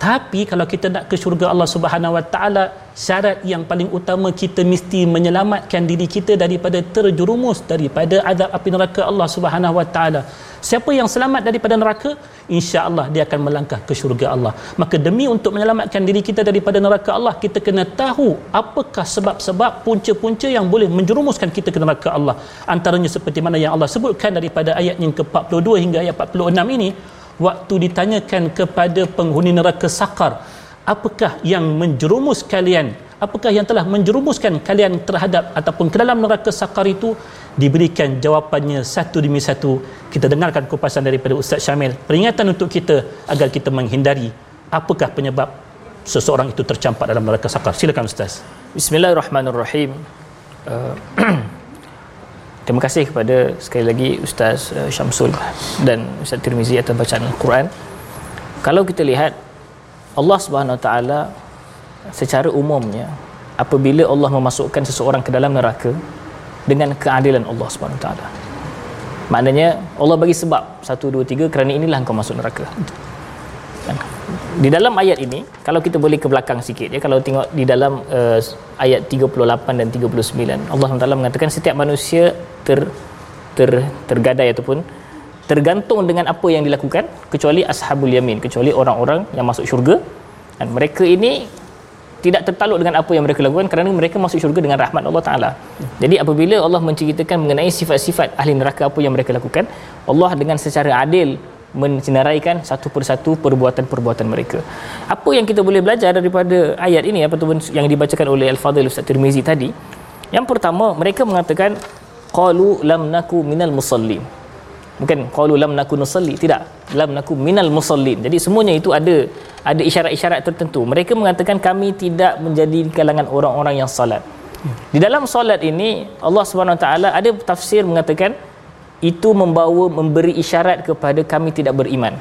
Tapi kalau kita nak ke syurga Allah Subhanahu Wa Taala, syarat yang paling utama kita mesti menyelamatkan diri kita daripada terjerumus daripada azab api neraka Allah Subhanahu Wa Taala. Siapa yang selamat daripada neraka, insya-Allah dia akan melangkah ke syurga Allah. Maka demi untuk menyelamatkan diri kita daripada neraka Allah, kita kena tahu apakah sebab-sebab punca-punca yang boleh menjerumuskan kita ke neraka Allah. Antaranya seperti mana yang Allah sebutkan daripada ayat yang ke-42 hingga ayat 46 ini, waktu ditanyakan kepada penghuni neraka Sakar, apakah yang menjerumus kalian? Apakah yang telah menjerumuskan kalian terhadap ataupun ke dalam neraka sakar itu? Diberikan jawapannya satu demi satu. Kita dengarkan kupasan daripada Ustaz Syamil. Peringatan untuk kita agar kita menghindari apakah penyebab seseorang itu tercampak dalam neraka sakar silakan Ustaz. Bismillahirrahmanirrahim. Uh, [CLEARS THROAT] terima kasih kepada sekali lagi Ustaz uh, Syamsul dan Ustaz Tirmizi atas bacaan Al-Quran. Kalau kita lihat Allah Subhanahu Wa Taala secara umumnya apabila Allah memasukkan seseorang ke dalam neraka dengan keadilan Allah Subhanahu Wa Taala. Maknanya Allah bagi sebab 1 2 3 kerana inilah engkau masuk neraka. Kan? Di dalam ayat ini kalau kita boleh ke belakang sikit ya kalau tengok di dalam uh, ayat 38 dan 39 Allah Taala mengatakan setiap manusia ter ter tergadai ataupun tergantung dengan apa yang dilakukan kecuali ashabul yamin kecuali orang-orang yang masuk syurga dan mereka ini tidak tertaluk dengan apa yang mereka lakukan kerana mereka masuk syurga dengan rahmat Allah Taala. Jadi apabila Allah menceritakan mengenai sifat-sifat ahli neraka apa yang mereka lakukan, Allah dengan secara adil mencenaraikan satu persatu perbuatan-perbuatan mereka. Apa yang kita boleh belajar daripada ayat ini ataupun yang dibacakan oleh Al-Fadhil Ustaz Tirmizi tadi? Yang pertama, mereka mengatakan qalu lam naku minal musallin. Bukan qalu lam naku nusalli, tidak. Lam naku minal musallin. Jadi semuanya itu ada ada isyarat-isyarat tertentu. Mereka mengatakan kami tidak menjadi di kalangan orang-orang yang salat. Di dalam solat ini Allah Subhanahu Wa Taala ada tafsir mengatakan itu membawa memberi isyarat kepada kami tidak beriman.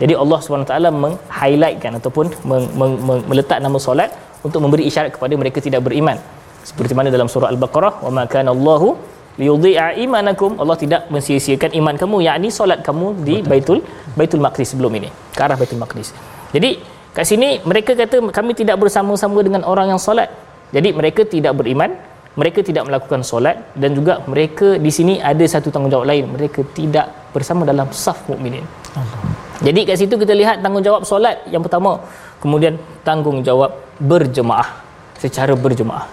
Jadi Allah Taala meng-highlightkan ataupun meng, meng, meng, meletak nama solat untuk memberi isyarat kepada mereka tidak beriman. Seperti mana dalam surah Al-Baqarah, "Wa ma kana Allahu liyudhi'a imanakum." Allah tidak mensia-siakan iman kamu, yakni solat kamu di Baitul Baitul Maqdis sebelum ini, ke arah Baitul Maqdis. Jadi kat sini mereka kata kami tidak bersama-sama dengan orang yang solat. Jadi mereka tidak beriman, mereka tidak melakukan solat dan juga mereka di sini ada satu tanggungjawab lain, mereka tidak bersama dalam saf mukminin. Jadi kat situ kita lihat tanggungjawab solat yang pertama. Kemudian tanggungjawab berjemaah secara berjemaah.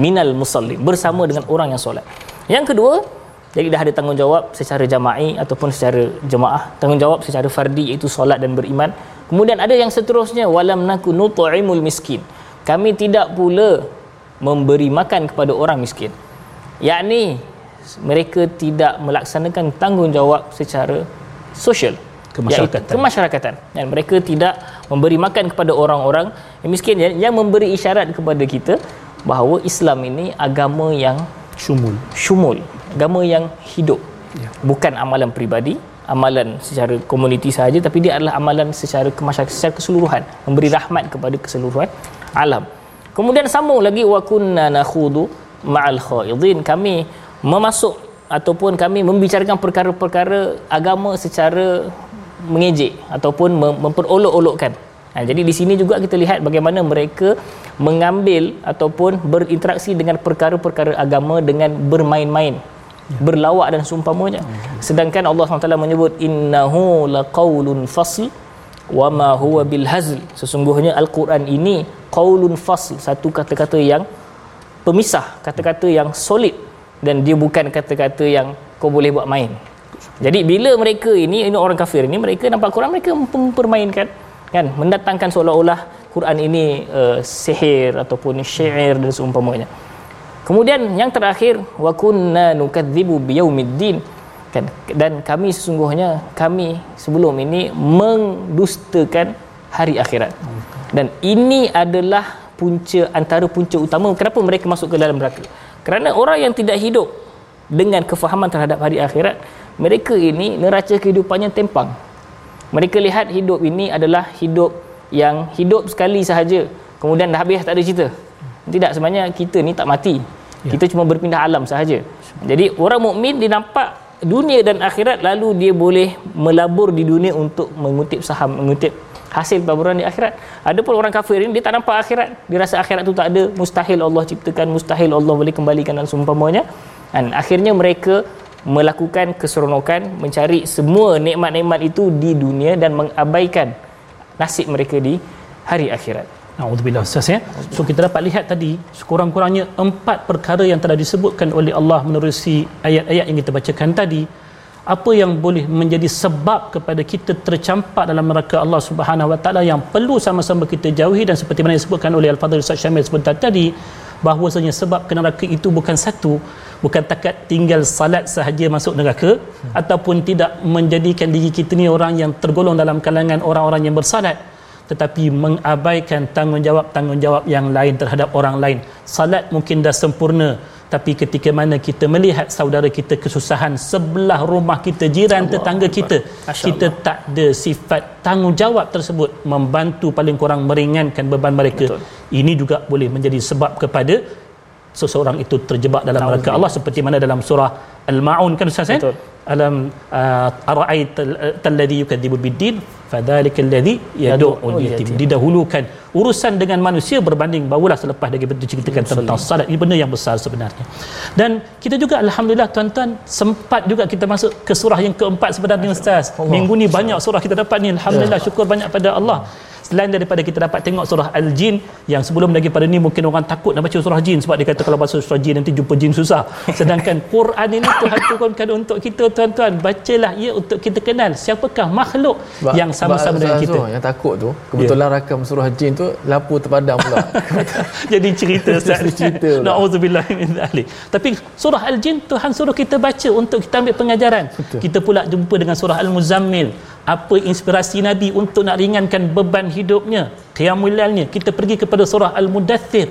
Minal musallin bersama dengan orang yang solat. Yang kedua, jadi dah ada tanggungjawab secara jama'i ataupun secara jemaah. Tanggungjawab secara fardi iaitu solat dan beriman. Kemudian ada yang seterusnya walam naku nut'imul miskin. Kami tidak pula memberi makan kepada orang miskin. Yakni mereka tidak melaksanakan tanggungjawab secara sosial Kemasyarakatan. iaitu kemasyarakatan dan mereka tidak memberi makan kepada orang-orang yang miskin yang, yang memberi isyarat kepada kita bahawa Islam ini agama yang syumul syumul agama yang hidup ya. bukan amalan peribadi amalan secara komuniti sahaja tapi dia adalah amalan secara kemasyarakat secara keseluruhan memberi rahmat kepada keseluruhan alam kemudian sambung lagi wa kunna nakhudu ma'al khaidin. Kami memasuk ataupun kami membicarakan perkara-perkara agama secara mengejek ataupun memperolok-olokkan. Ha, jadi di sini juga kita lihat bagaimana mereka mengambil ataupun berinteraksi dengan perkara-perkara agama dengan bermain-main berlawak dan seumpamanya. Sedangkan Allah SWT menyebut innahu laqaulun fasl wa ma huwa bil hazl. Sesungguhnya al-Quran ini qaulun fasl satu kata-kata yang pemisah kata-kata yang solid dan dia bukan kata-kata yang kau boleh buat main. Jadi bila mereka ini ini orang kafir ini mereka nampak Quran mereka mempermainkan kan? Mendatangkan seolah-olah Quran ini uh, sihir ataupun syair dan seumpamanya. Kemudian yang terakhir wa kunna nukadzibu biyaumiddin dan kami sesungguhnya kami sebelum ini mendustakan hari akhirat. Dan ini adalah punca antara punca utama kenapa mereka masuk ke dalam neraka. Kerana orang yang tidak hidup dengan kefahaman terhadap hari akhirat mereka ini neraca kehidupannya tempang mereka lihat hidup ini adalah hidup yang hidup sekali sahaja kemudian dah habis tak ada cerita tidak sebenarnya kita ni tak mati ya. kita cuma berpindah alam sahaja jadi orang mukmin dia nampak dunia dan akhirat lalu dia boleh melabur di dunia untuk mengutip saham mengutip hasil pelaburan di akhirat. Adapun orang kafir ini dia tak nampak akhirat. Dia rasa akhirat tu tak ada. Mustahil Allah ciptakan mustahil Allah boleh kembalikan dan seumpamanya. Dan akhirnya mereka melakukan keseronokan mencari semua nikmat-nikmat itu di dunia dan mengabaikan nasib mereka di hari akhirat. Alhamdulillah Ustaz ya. So kita dapat lihat tadi sekurang-kurangnya empat perkara yang telah disebutkan oleh Allah menerusi ayat-ayat yang kita bacakan tadi apa yang boleh menjadi sebab kepada kita tercampak dalam neraka Allah Subhanahu Wa Taala yang perlu sama-sama kita jauhi dan seperti mana disebutkan oleh Al-Fadhil Ustaz Syamil sebentar tadi bahawasanya sebab ke neraka itu bukan satu bukan takat tinggal salat sahaja masuk neraka hmm. ataupun tidak menjadikan diri kita ni orang yang tergolong dalam kalangan orang-orang yang bersalat tetapi mengabaikan tanggungjawab-tanggungjawab yang lain terhadap orang lain. Salat mungkin dah sempurna tapi ketika mana kita melihat saudara kita kesusahan sebelah rumah kita jiran Allah tetangga kita kita tak ada sifat tanggungjawab tersebut membantu paling kurang meringankan beban mereka. Betul. ini juga boleh menjadi sebab kepada seseorang itu terjebak dalam neraka Allah seperti mana dalam surah Al-Maun kan Ustaz eh? alam uh, ara'aita alladhi yukadzibu biddin fadzalika alladhi yad'u yatim. didahulukan urusan dengan manusia berbanding barulah selepas dari diceritakan tentang salat. Ini benda yang besar sebenarnya. Dan kita juga alhamdulillah tuan-tuan sempat juga kita masuk ke surah yang keempat sebenarnya ustaz. Minggu ni banyak surah kita dapat ni. Alhamdulillah syukur banyak pada Allah selain daripada kita dapat tengok surah al-jin yang sebelum lagi pada ni mungkin orang takut nak baca surah jin sebab dia kata kalau baca surah jin nanti jumpa jin susah. Sedangkan Quran ini Tuhan turunkan untuk kita tuan-tuan bacalah ia untuk kita kenal siapakah makhluk sebab, yang sama-sama dengan kita. Yang takut tu kebetulan yeah. rakam surah jin tu lampu terpadam pula. [LAUGHS] Jadi cerita cerita naudzubillah min tapi surah al-jin Tuhan suruh kita baca untuk kita ambil pengajaran. Betul. kita pula jumpa dengan surah al-muzammil apa inspirasi Nabi untuk nak ringankan beban hidupnya qiyamul lailnya kita pergi kepada surah al-mudaththir.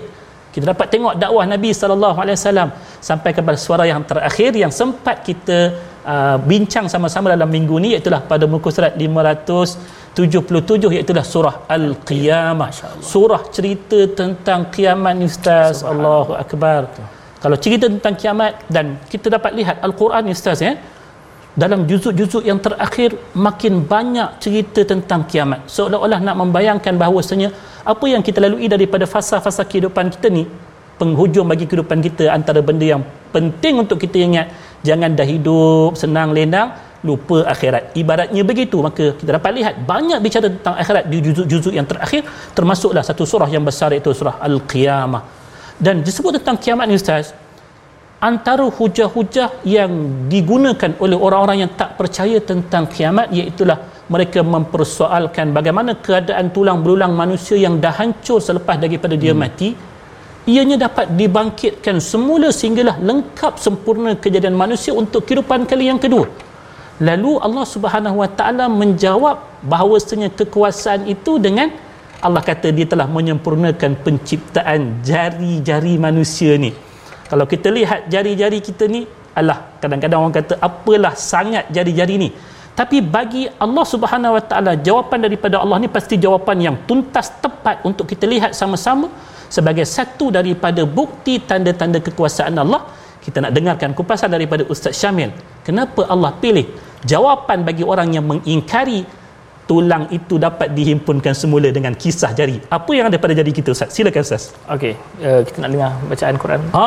Kita dapat tengok dakwah Nabi sallallahu alaihi wasallam sampai kepada suara yang terakhir yang sempat kita uh, bincang sama-sama dalam minggu ni iaitu pada muka surat 577 iaitu surah al-qiyamah. Surah cerita tentang kiamat ustaz. Allahu akbar. Kalau cerita tentang kiamat dan kita dapat lihat al-Quran ustaz ya dalam juzuk-juzuk yang terakhir makin banyak cerita tentang kiamat. Seolah-olah nak membayangkan bahawasanya apa yang kita lalui daripada fasa-fasa kehidupan kita ni penghujung bagi kehidupan kita antara benda yang penting untuk kita ingat. Jangan dah hidup senang lenang lupa akhirat. Ibaratnya begitu maka kita dapat lihat banyak bicara tentang akhirat di juzuk-juzuk yang terakhir termasuklah satu surah yang besar iaitu surah al-qiyamah. Dan disebut tentang kiamat ni ustaz antara hujah-hujah yang digunakan oleh orang-orang yang tak percaya tentang kiamat iaitulah mereka mempersoalkan bagaimana keadaan tulang belulang manusia yang dah hancur selepas daripada dia hmm. mati. Ianya dapat dibangkitkan semula sehinggalah lengkap sempurna kejadian manusia untuk kehidupan kali yang kedua. Lalu Allah Subhanahu Wa Taala menjawab bahawasanya kekuasaan itu dengan Allah kata dia telah menyempurnakan penciptaan jari-jari manusia ni kalau kita lihat jari-jari kita ni Allah kadang-kadang orang kata apalah sangat jari-jari ni. Tapi bagi Allah Subhanahu Wa Taala jawapan daripada Allah ni pasti jawapan yang tuntas tepat untuk kita lihat sama-sama sebagai satu daripada bukti tanda-tanda kekuasaan Allah. Kita nak dengarkan kupasan daripada Ustaz Syamil. Kenapa Allah pilih jawapan bagi orang yang mengingkari tulang itu dapat dihimpunkan semula dengan kisah jari. Apa yang ada pada jari kita Ustaz? Silakan Ustaz. Okey uh, kita nak dengar bacaan Quran. Ha.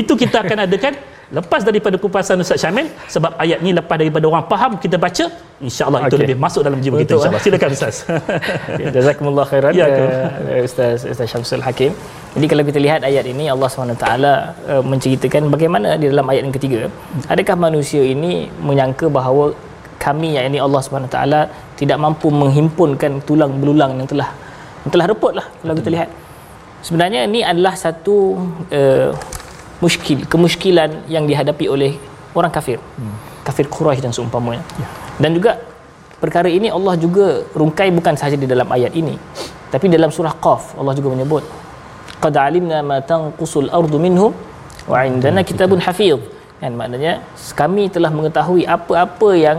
Itu kita akan adakan lepas daripada kupasan Ustaz Syamil sebab ayat ni lepas daripada orang faham kita baca insya-Allah okay. itu lebih masuk dalam jiwa kita insya-Allah. Silakan Ustaz. [LAUGHS] Ya, jazakumullah khairan ya, ke? Ustaz Ustaz Syamsul Hakim. Jadi kalau kita lihat ayat ini Allah SWT uh, menceritakan bagaimana di dalam ayat yang ketiga adakah manusia ini menyangka bahawa kami yang ini Allah SWT tidak mampu menghimpunkan tulang belulang yang telah yang telah reput lah kalau kita lihat. Sebenarnya ini adalah satu uh, muskil kemuskilan yang dihadapi oleh orang kafir. Hmm. kafir Quraisy dan seumpamanya. Ya. dan juga perkara ini Allah juga rungkai bukan sahaja di dalam ayat ini tapi dalam surah Qaf Allah juga menyebut qad alimna ma tanqusul ardu minhum wa indana kitabun hafiz kan maknanya kami telah mengetahui apa-apa yang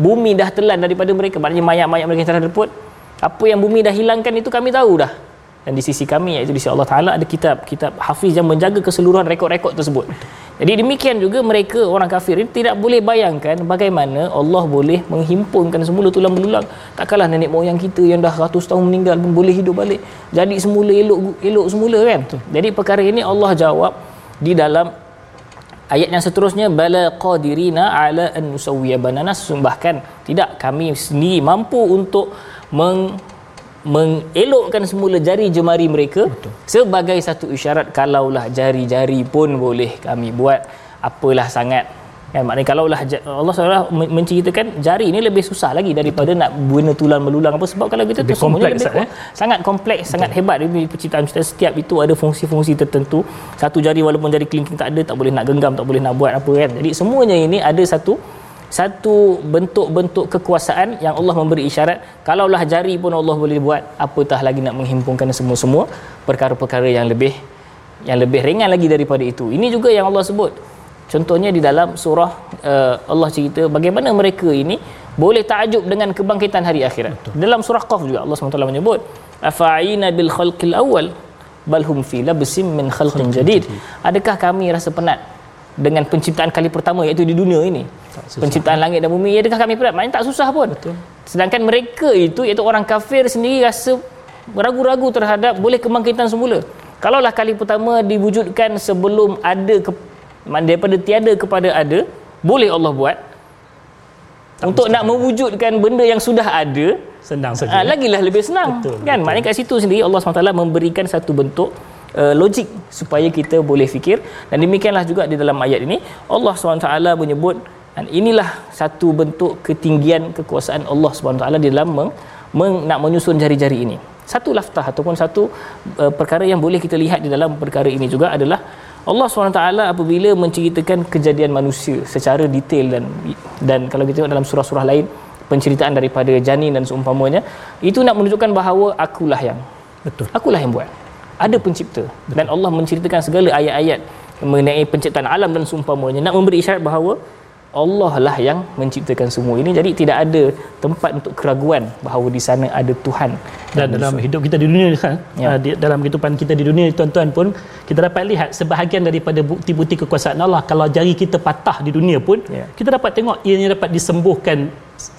bumi dah telan daripada mereka maknanya mayat-mayat mereka yang telah apa yang bumi dah hilangkan itu kami tahu dah dan di sisi kami iaitu di sisi Allah Taala ada kitab kitab hafiz yang menjaga keseluruhan rekod-rekod tersebut. Jadi demikian juga mereka orang kafir ini tidak boleh bayangkan bagaimana Allah boleh menghimpunkan semula tulang belulang. Takkanlah nenek moyang kita yang dah ratus tahun meninggal pun boleh hidup balik. Jadi semula elok elok semula kan. Jadi perkara ini Allah jawab di dalam ayat yang seterusnya bala qadirina ala an nusawwiya banana bahkan tidak kami sendiri mampu untuk meng mengelokkan semula jari jemari mereka Betul. sebagai satu isyarat kalaulah jari-jari pun boleh kami buat. Apalah sangat kan? Maknanya kalaulah Allah SWT menceritakan jari ini lebih susah lagi daripada Betul. nak guna tulang melulang apa. Sebab kalau kita lebih tu kompleks lebih, eh? sangat kompleks Betul. sangat hebat. Ini penciptaan kita setiap itu ada fungsi-fungsi tertentu. Satu jari walaupun jari kelingking tak ada tak boleh nak genggam tak boleh nak buat apa kan? Jadi semuanya ini ada satu satu bentuk-bentuk kekuasaan yang Allah memberi isyarat. Kalaulah jari pun Allah boleh buat apatah lagi nak menghimpunkan semua-semua perkara-perkara yang lebih yang lebih ringan lagi daripada itu. Ini juga yang Allah sebut contohnya di dalam surah uh, Allah cerita bagaimana mereka ini boleh takjub dengan kebangkitan hari akhirat. Betul. dalam surah qaf juga Allah SWT menyebut afa'ina bil khalqil awal bal hum fi labsim min khalqin jadid. adakah kami rasa penat dengan penciptaan kali pertama iaitu di dunia ini? Penciptaan langit dan bumi adakah kami berat maknanya tak susah pun. Betul. sedangkan mereka itu iaitu orang kafir sendiri rasa ragu-ragu terhadap boleh kebangkitan semula. Kalaulah kali pertama diwujudkan sebelum ada ke, daripada tiada kepada ada boleh Allah buat. Tak untuk nak mewujudkan benda yang sudah ada senang saja uh, lagilah lebih senang. Betul, kan? betul. maknanya kat situ sendiri Allah SWT memberikan satu bentuk uh, logik supaya kita boleh fikir. Dan demikianlah juga di dalam ayat ini Allah SWT menyebut dan inilah satu bentuk ketinggian kekuasaan Allah SWT di dalam meng, meng, nak menyusun jari-jari ini. Satu laftah ataupun satu uh, perkara yang boleh kita lihat di dalam perkara ini juga adalah Allah SWT apabila menceritakan kejadian manusia secara detail dan dan kalau kita tengok dalam surah-surah lain penceritaan daripada janin dan seumpamanya itu nak menunjukkan bahawa akulah yang betul. akulah yang buat. Ada pencipta. Betul. dan Allah menceritakan segala ayat-ayat mengenai penciptaan alam dan seumpamanya nak memberi isyarat bahawa Allah lah yang menciptakan semua ini jadi tidak ada tempat untuk keraguan bahawa di sana ada Tuhan dan dalam bersama. hidup kita di dunia kan ya. di, dalam kehidupan kita di dunia tuan-tuan pun kita dapat lihat sebahagian daripada bukti-bukti kekuasaan Allah kalau jari kita patah di dunia pun ya. kita dapat tengok ianya dapat disembuhkan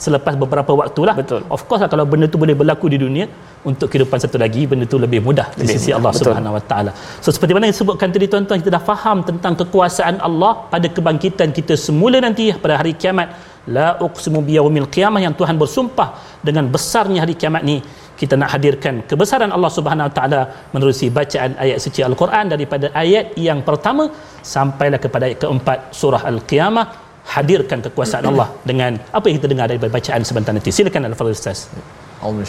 selepas beberapa waktu lah Betul. of course lah kalau benda tu boleh berlaku di dunia untuk kehidupan satu lagi benda tu lebih mudah di sisi Allah Betul. Subhanahu Wa Taala. So seperti mana yang disebutkan tadi tuan-tuan kita dah faham tentang kekuasaan Allah pada kebangkitan kita semula nanti pada hari kiamat. La uqsimu biyaumil qiyamah yang Tuhan bersumpah dengan besarnya hari kiamat ni kita nak hadirkan kebesaran Allah Subhanahu Wa Taala menerusi bacaan ayat suci Al-Quran daripada ayat yang pertama sampailah kepada ayat keempat surah Al-Qiyamah. Hadirkan kekuasaan Allah dengan apa yang kita dengar daripada bacaan sebentar nanti. Silakan Al-Fadhil Ustaz. Allah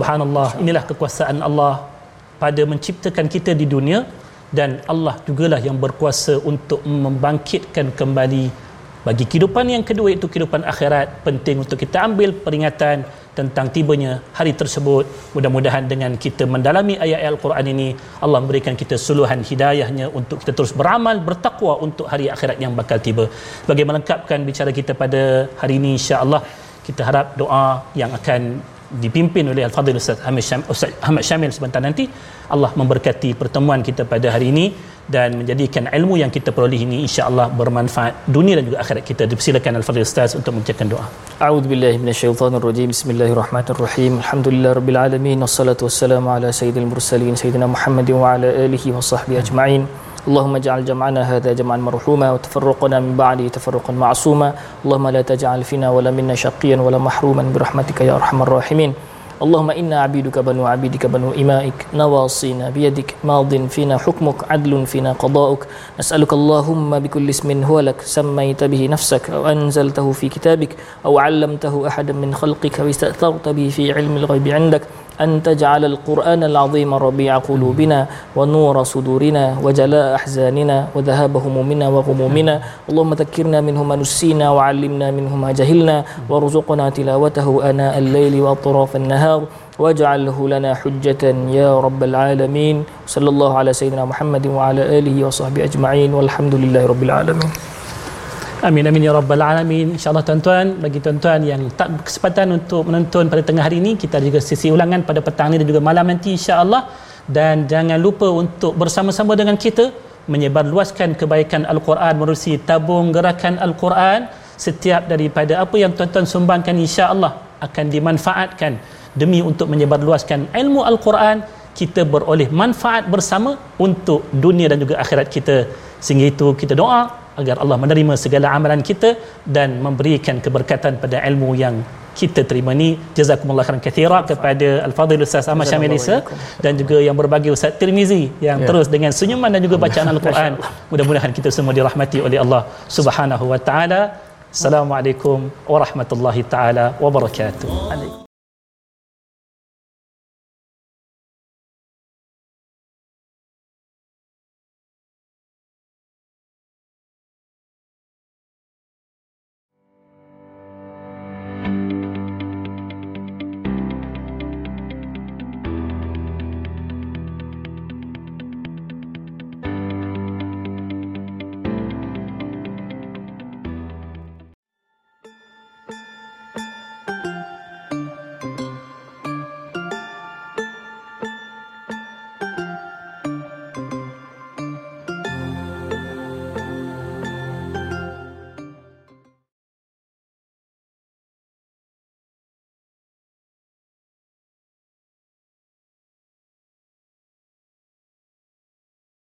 Subhanallah, inilah kekuasaan Allah pada menciptakan kita di dunia dan Allah jugalah yang berkuasa untuk membangkitkan kembali bagi kehidupan yang kedua iaitu kehidupan akhirat penting untuk kita ambil peringatan tentang tibanya hari tersebut. Mudah-mudahan dengan kita mendalami ayat Al-Quran ini Allah memberikan kita suluhan hidayahnya untuk kita terus beramal bertakwa untuk hari akhirat yang bakal tiba. Sebagai melengkapkan bicara kita pada hari ini insya-Allah kita harap doa yang akan dipimpin oleh Al-Fadhil Ustaz Ahmad Syamil sebentar nanti Allah memberkati pertemuan kita pada hari ini dan menjadikan ilmu yang kita peroleh ini insya-Allah bermanfaat dunia dan juga akhirat kita. Dipersilakan Al-Fadhil Ustaz untuk membacakan doa. A'udzu billahi minasyaitonir rajim. Bismillahirrahmanirrahim. Alhamdulillah rabbil alamin wassalatu wassalamu ala sayyidil mursalin sayyidina Muhammadin wa ala alihi wa sahbihi ajma'in. Hmm. اللهم اجعل جمعنا هذا جمعا مرحوما وتفرقنا من بعده تفرقا معصوما. اللهم لا تجعل فينا ولا منا شقيا ولا محروما برحمتك يا أرحم الراحمين. اللهم إنا عبيدك بنو عبيدك بنو إمائك. نواصينا بيدك. ماض فينا حكمك. عدل فينا قضاؤك. نسألك اللهم بكل اسم هو لك. سميت به نفسك أو أنزلته في كتابك أو علمته أحدا من خلقك أو استأثرت به في علم الغيب عندك. أن تجعل القرآن العظيم ربيع قلوبنا ونور صدورنا وجلاء أحزاننا وذهاب همومنا وغمومنا. اللهم ذكرنا منه ما نسينا وعلمنا منه ما جهلنا وارزقنا تلاوته آناء الليل وأطراف النهار. واجعله لنا حجة يا رب العالمين. صلى الله على سيدنا محمد وعلى آله وصحبه أجمعين. والحمد لله رب العالمين. Amin amin ya rabbal alamin. Insyaallah tuan-tuan bagi tuan-tuan yang tak berkesempatan untuk menonton pada tengah hari ini kita juga sesi ulangan pada petang ni dan juga malam nanti insya-Allah. Dan jangan lupa untuk bersama-sama dengan kita menyebarluaskan kebaikan al-Quran menerusi tabung gerakan al-Quran. Setiap daripada apa yang tuan-tuan sumbangkan insya-Allah akan dimanfaatkan. Demi untuk menyebarluaskan ilmu al-Quran kita beroleh manfaat bersama untuk dunia dan juga akhirat kita. Sehingga itu kita doa agar Allah menerima segala amalan kita dan memberikan keberkatan pada ilmu yang kita terima. Ni jazakumullah khairan kathira kepada al-fadhil ustaz Ahmad Syamil Isa dan juga yang berbagi ustaz Tirmizi yang Ya. terus dengan senyuman dan juga bacaan al-Quran. Mudah-mudahan kita semua dirahmati oleh Allah Subhanahu wa taala. Assalamualaikum warahmatullahi taala wabarakatuh